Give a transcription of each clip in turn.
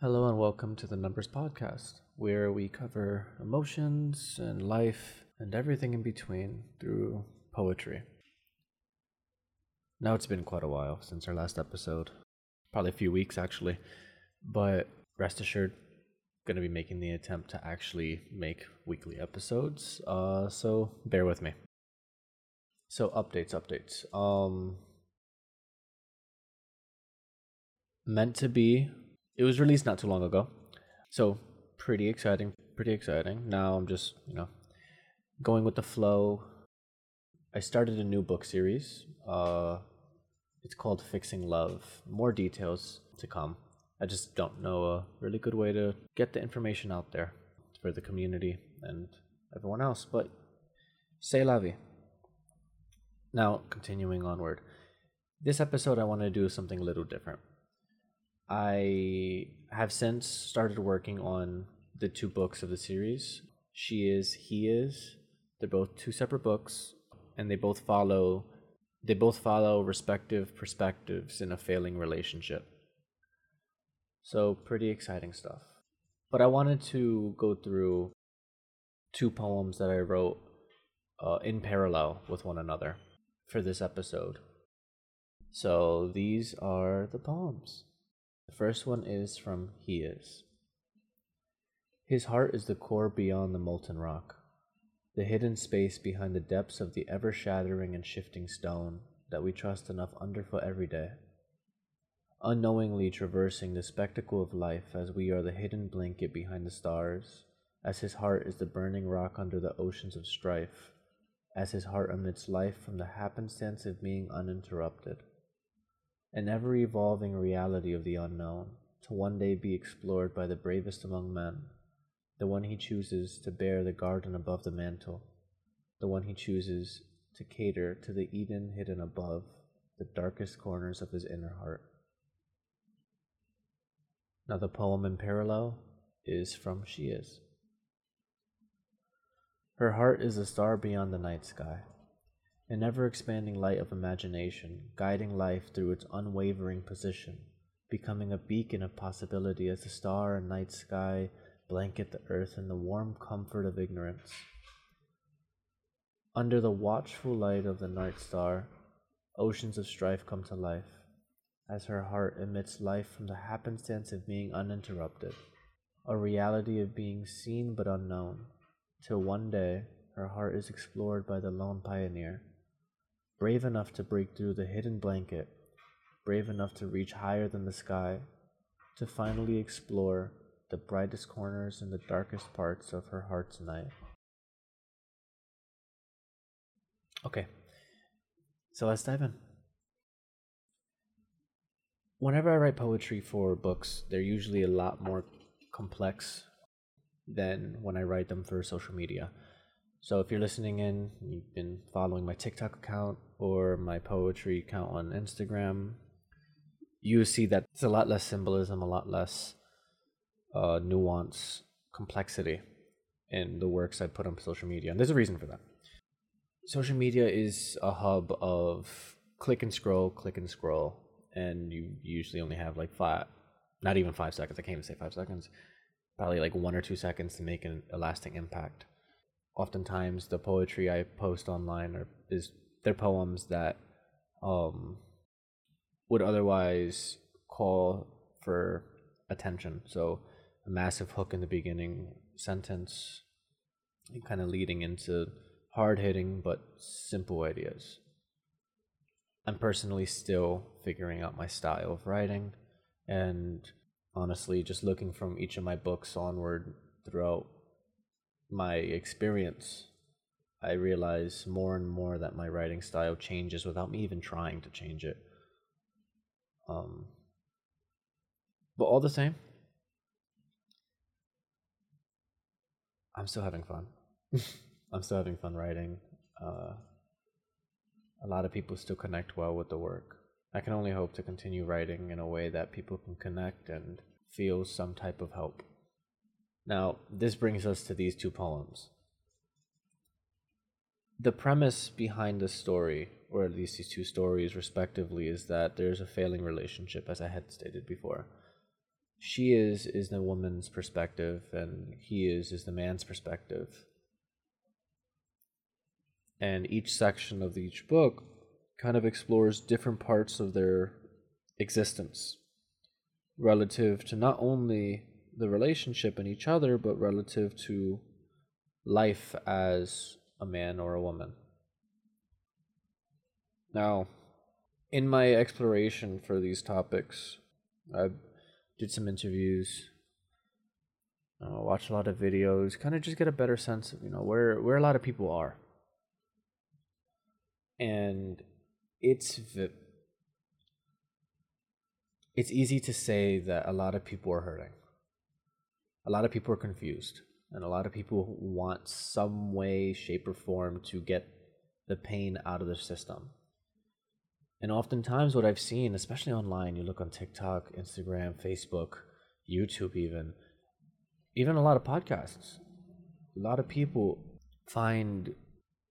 Hello and welcome to the Numbers Podcast, where we cover emotions and life and everything in between through poetry. Now it's been quite a while since our last episode, probably a few weeks actually, but rest assured, going to be making the attempt to actually make weekly episodes. Uh, so bear with me. So updates, updates. Um, meant to be. It was released not too long ago, so pretty exciting. Pretty exciting. Now I'm just you know going with the flow. I started a new book series. Uh, it's called Fixing Love. More details to come. I just don't know a really good way to get the information out there for the community and everyone else. But say la vie. Now, continuing onward. This episode, I want to do something a little different. I have since started working on the two books of the series. She is, he is. They're both two separate books, and they both follow they both follow respective perspectives in a failing relationship. So, pretty exciting stuff. But I wanted to go through two poems that I wrote uh, in parallel with one another for this episode. So, these are the poems. The first one is from He Is. His heart is the core beyond the molten rock, the hidden space behind the depths of the ever shattering and shifting stone that we trust enough underfoot every day unknowingly traversing the spectacle of life as we are the hidden blanket behind the stars, as his heart is the burning rock under the oceans of strife, as his heart emits life from the happenstance of being uninterrupted. An ever evolving reality of the unknown, to one day be explored by the bravest among men, the one he chooses to bear the garden above the mantle, the one he chooses to cater to the Eden hidden above the darkest corners of his inner heart. Now, the poem in parallel is from She Is. Her heart is a star beyond the night sky, an ever expanding light of imagination, guiding life through its unwavering position, becoming a beacon of possibility as the star and night sky blanket the earth in the warm comfort of ignorance. Under the watchful light of the night star, oceans of strife come to life as her heart emits life from the happenstance of being uninterrupted, a reality of being seen but unknown, till one day her heart is explored by the lone pioneer, brave enough to break through the hidden blanket, brave enough to reach higher than the sky, to finally explore the brightest corners and the darkest parts of her heart's night. Okay, so let's dive in whenever I write poetry for books, they're usually a lot more complex than when I write them for social media. So if you're listening in, you've been following my TikTok account or my poetry account on Instagram, you see that it's a lot less symbolism, a lot less uh, nuance, complexity in the works I put on social media. And there's a reason for that. Social media is a hub of click and scroll, click and scroll and you usually only have like five, not even five seconds. I can't even say five seconds. Probably like one or two seconds to make an, a lasting impact. Oftentimes, the poetry I post online are is they're poems that um would otherwise call for attention. So a massive hook in the beginning sentence, kind of leading into hard hitting but simple ideas. I'm personally still figuring out my style of writing and honestly just looking from each of my books onward throughout my experience I realize more and more that my writing style changes without me even trying to change it. Um, but all the same, I'm still having fun. I'm still having fun writing. Uh, a lot of people still connect well with the work. I can only hope to continue writing in a way that people can connect and feel some type of hope. Now, this brings us to these two poems. The premise behind the story, or at least these two stories respectively, is that there's a failing relationship, as I had stated before. she is is the woman's perspective and he is is the man's perspective and each section of each book kind of explores different parts of their existence relative to not only the relationship and each other but relative to life as a man or a woman. Now in my exploration for these topics i did some interviews uh, watched a lot of videos kind of just get a better sense of you know where where a lot of people are. And it's it's easy to say that a lot of people are hurting. A lot of people are confused and a lot of people want some way shape or form to get the pain out of their system and oftentimes what i've seen especially online you look on tiktok instagram facebook youtube even even a lot of podcasts a lot of people find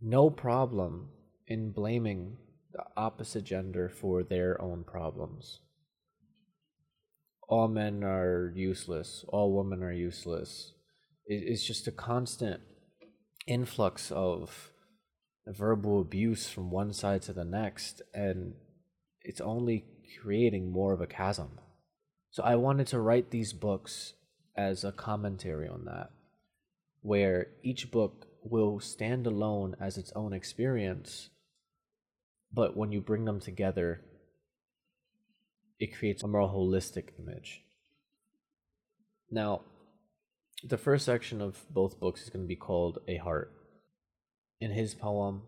no problem in blaming the opposite gender for their own problems. All men are useless, all women are useless. It's just a constant influx of verbal abuse from one side to the next, and it's only creating more of a chasm. So I wanted to write these books as a commentary on that, where each book will stand alone as its own experience but when you bring them together, it creates a more holistic image. Now, the first section of both books is going to be called A Heart. In his poem,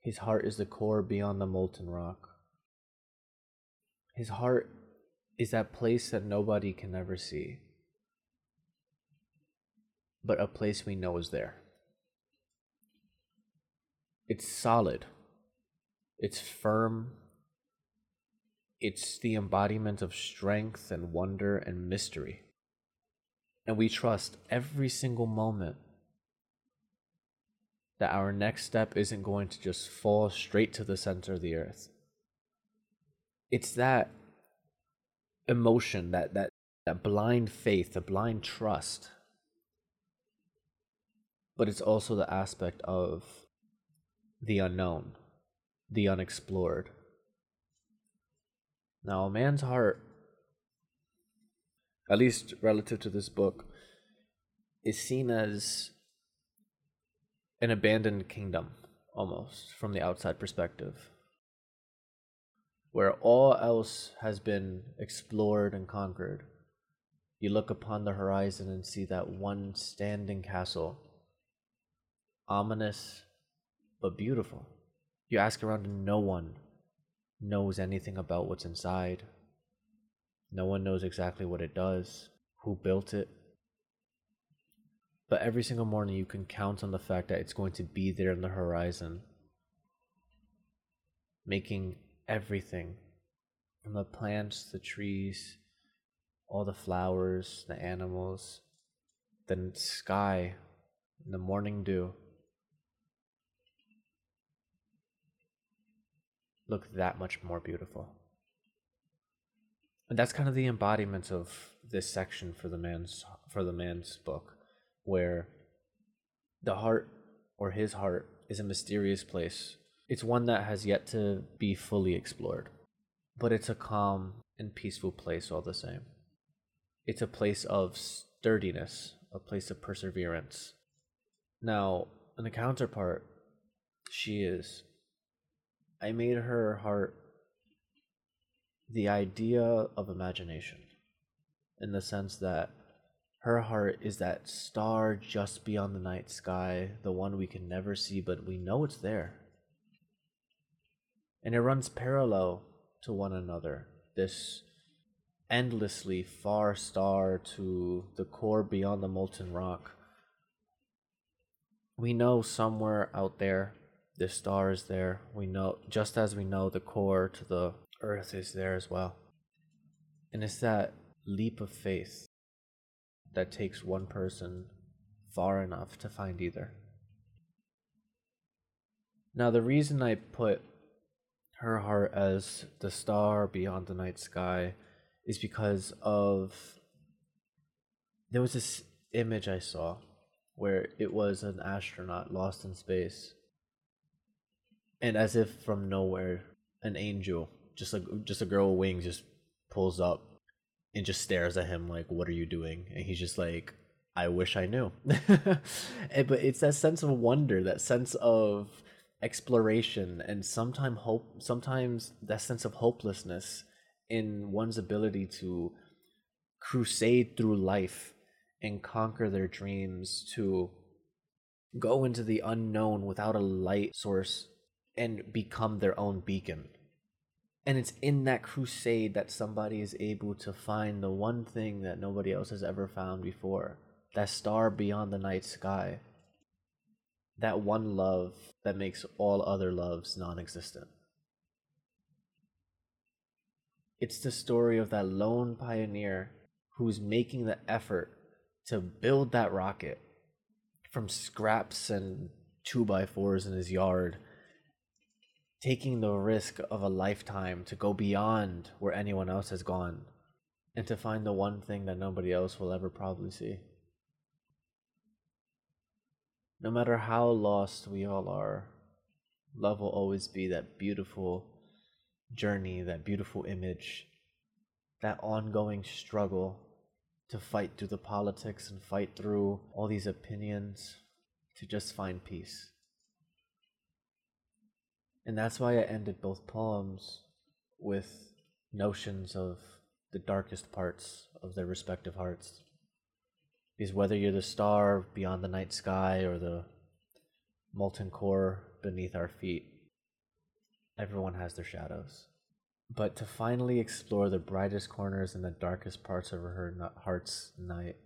his heart is the core beyond the molten rock. His heart is that place that nobody can ever see, but a place we know is there. It's solid it's firm. It's the embodiment of strength and wonder and mystery. And we trust every single moment that our next step isn't going to just fall straight to the center of the earth. It's that emotion, that, that, that blind faith, the blind trust. But it's also the aspect of the unknown the unexplored. Now, a man's heart, at least relative to this book, is seen as an abandoned kingdom, almost, from the outside perspective, where all else has been explored and conquered. You look upon the horizon and see that one standing castle, ominous but beautiful. You ask around and no one knows anything about what's inside. No one knows exactly what it does, who built it. But every single morning you can count on the fact that it's going to be there in the horizon, making everything from the plants, the trees, all the flowers, the animals, the sky, and the morning dew look that much more beautiful. And that's kind of the embodiment of this section for the man's for the man's book, where the heart or his heart is a mysterious place. It's one that has yet to be fully explored, but it's a calm and peaceful place all the same. It's a place of sturdiness, a place of perseverance. Now, in the counterpart, she is I made her heart the idea of imagination in the sense that her heart is that star just beyond the night sky, the one we can never see, but we know it's there. And it runs parallel to one another. This endlessly far star to the core beyond the molten rock. We know somewhere out there this star is there. We know, just as we know the core to the earth is there as well. And it's that leap of faith that takes one person far enough to find either. Now, the reason I put her heart as the star beyond the night sky is because of there was this image I saw where it was an astronaut lost in space and as if from nowhere an angel just like just a girl with wings just pulls up and just stares at him like what are you doing? And he's just like i wish i knew. But it's that sense of wonder that sense of exploration and sometimes hope sometimes that sense of hopelessness in one's ability to crusade through life and conquer their dreams to go into the unknown without a light source and become their own beacon and it's in that crusade that somebody is able to find the one thing that nobody else has ever found before that star beyond the night sky. That one love that makes all other loves non existent. It's the story of that lone pioneer who's making the effort to build that rocket from scraps and two by fours in his yard taking the risk of a lifetime to go beyond where anyone else has gone and to find the one thing that nobody else will ever probably see. No matter how lost we all are, love will always be that beautiful journey, that beautiful image, that ongoing struggle to fight through the politics and fight through all these opinions to just find peace. And that's why I ended both poems with notions of the darkest parts of their respective hearts. Because whether you're the star beyond the night sky or the molten core beneath our feet, everyone has their shadows. But to finally explore the brightest corners and the darkest parts of her heart's night,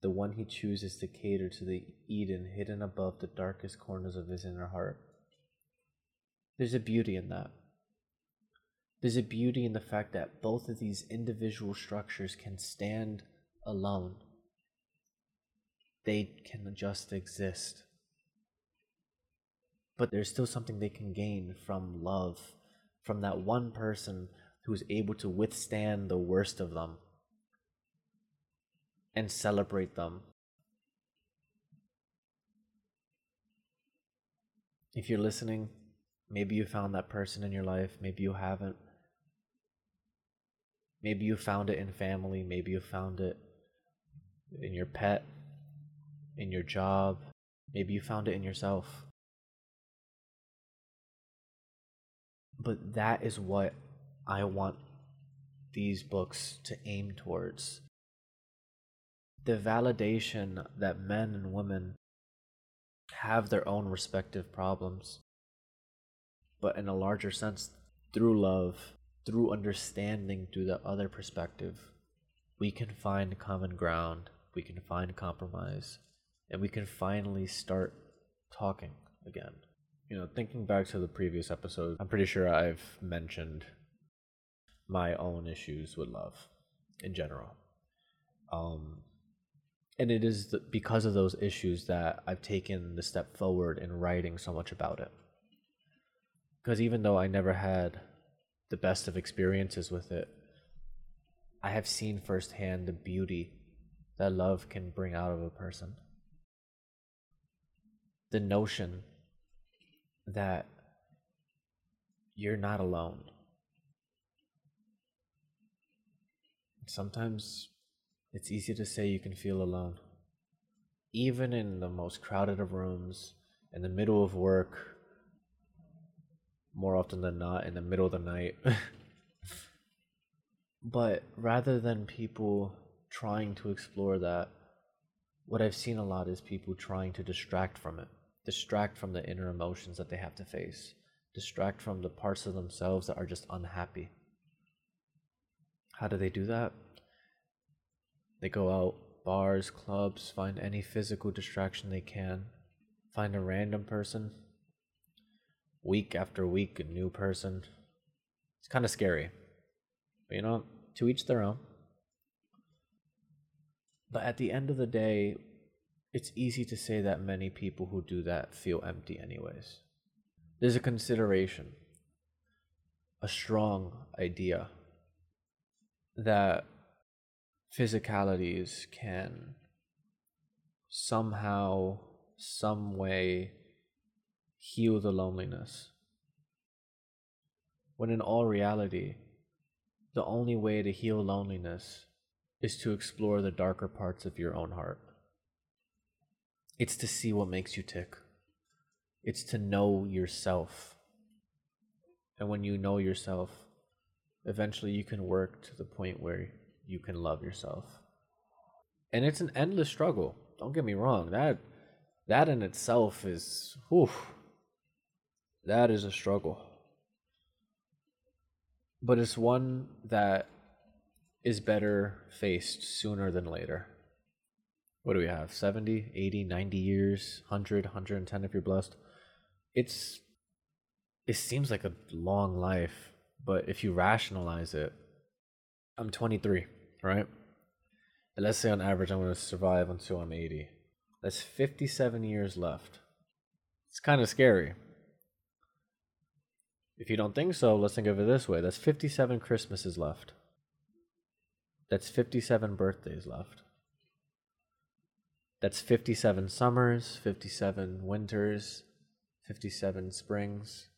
the one he chooses to cater to the Eden hidden above the darkest corners of his inner heart there's a beauty in that. There's a beauty in the fact that both of these individual structures can stand alone. They can just exist. But there's still something they can gain from love, from that one person who's able to withstand the worst of them and celebrate them. If you're listening, Maybe you found that person in your life, maybe you haven't. Maybe you found it in family, maybe you found it in your pet, in your job, maybe you found it in yourself. But that is what I want these books to aim towards. The validation that men and women have their own respective problems but in a larger sense, through love, through understanding through the other perspective, we can find common ground, we can find compromise, and we can finally start talking again. You know, thinking back to the previous episode, I'm pretty sure I've mentioned my own issues with love in general. Um, and it is because of those issues that I've taken the step forward in writing so much about it because even though I never had the best of experiences with it, I have seen firsthand the beauty that love can bring out of a person. The notion that you're not alone. Sometimes it's easy to say you can feel alone. Even in the most crowded of rooms, in the middle of work, more often than not in the middle of the night. but rather than people trying to explore that, what I've seen a lot is people trying to distract from it, distract from the inner emotions that they have to face, distract from the parts of themselves that are just unhappy. How do they do that? They go out, bars, clubs, find any physical distraction they can, find a random person, week after week, a new person. It's kind of scary. But you know, to each their own. But at the end of the day, it's easy to say that many people who do that feel empty, anyways. There's a consideration, a strong idea that physicalities can somehow, some way heal the loneliness. When in all reality, the only way to heal loneliness is to explore the darker parts of your own heart. It's to see what makes you tick. It's to know yourself. And when you know yourself, eventually you can work to the point where you can love yourself. And it's an endless struggle. Don't get me wrong. That that in itself is whew, that is a struggle. But it's one that is better faced sooner than later. What do we have? 70, 80, 90 years, 100, 110 if you're blessed. It's it seems like a long life, but if you rationalize it, I'm 23, right? And let's say on average I'm going to survive until I'm 80. That's 57 years left. It's kind of scary. If you don't think so, let's think of it this way that's 57 Christmases left. That's 57 birthdays left. That's 57 summers, 57 winters, 57 springs.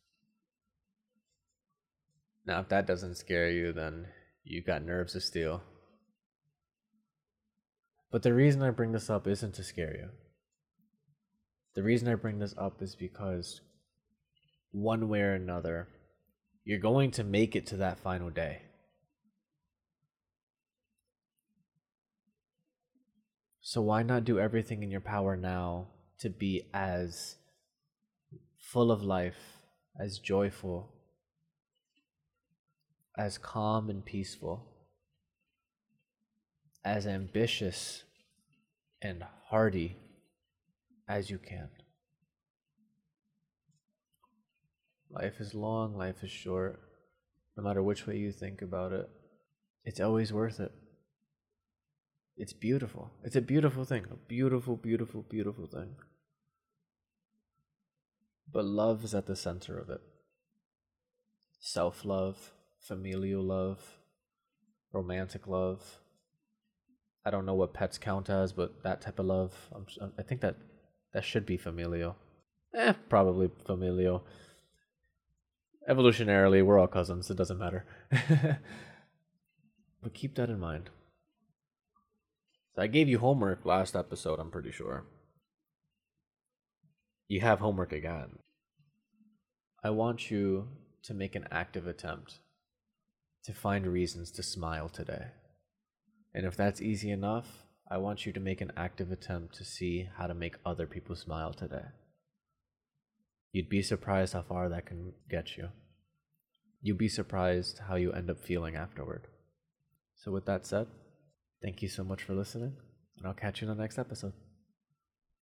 Now, if that doesn't scare you, then you've got nerves of steel. But the reason I bring this up isn't to scare you. The reason I bring this up is because one way or another, you're going to make it to that final day. So why not do everything in your power now to be as full of life, as joyful, as calm and peaceful, as ambitious and hardy as you can. Life is long, life is short. No matter which way you think about it, it's always worth it. It's beautiful. It's a beautiful thing. A beautiful, beautiful, beautiful thing. But love is at the center of it. Self love, familial love, romantic love. I don't know what pets count as, but that type of love, I'm, i think that that should be familial. Eh, probably familial. Evolutionarily, we're all cousins. It doesn't matter. but keep that in mind. I gave you homework last episode, I'm pretty sure. You have homework again. I want you to make an active attempt to find reasons to smile today. And if that's easy enough, I want you to make an active attempt to see how to make other people smile today. You'd be surprised how far that can get you. You'd be surprised how you end up feeling afterward. So, with that said, Thank you so much for listening, and I'll catch you in the next episode.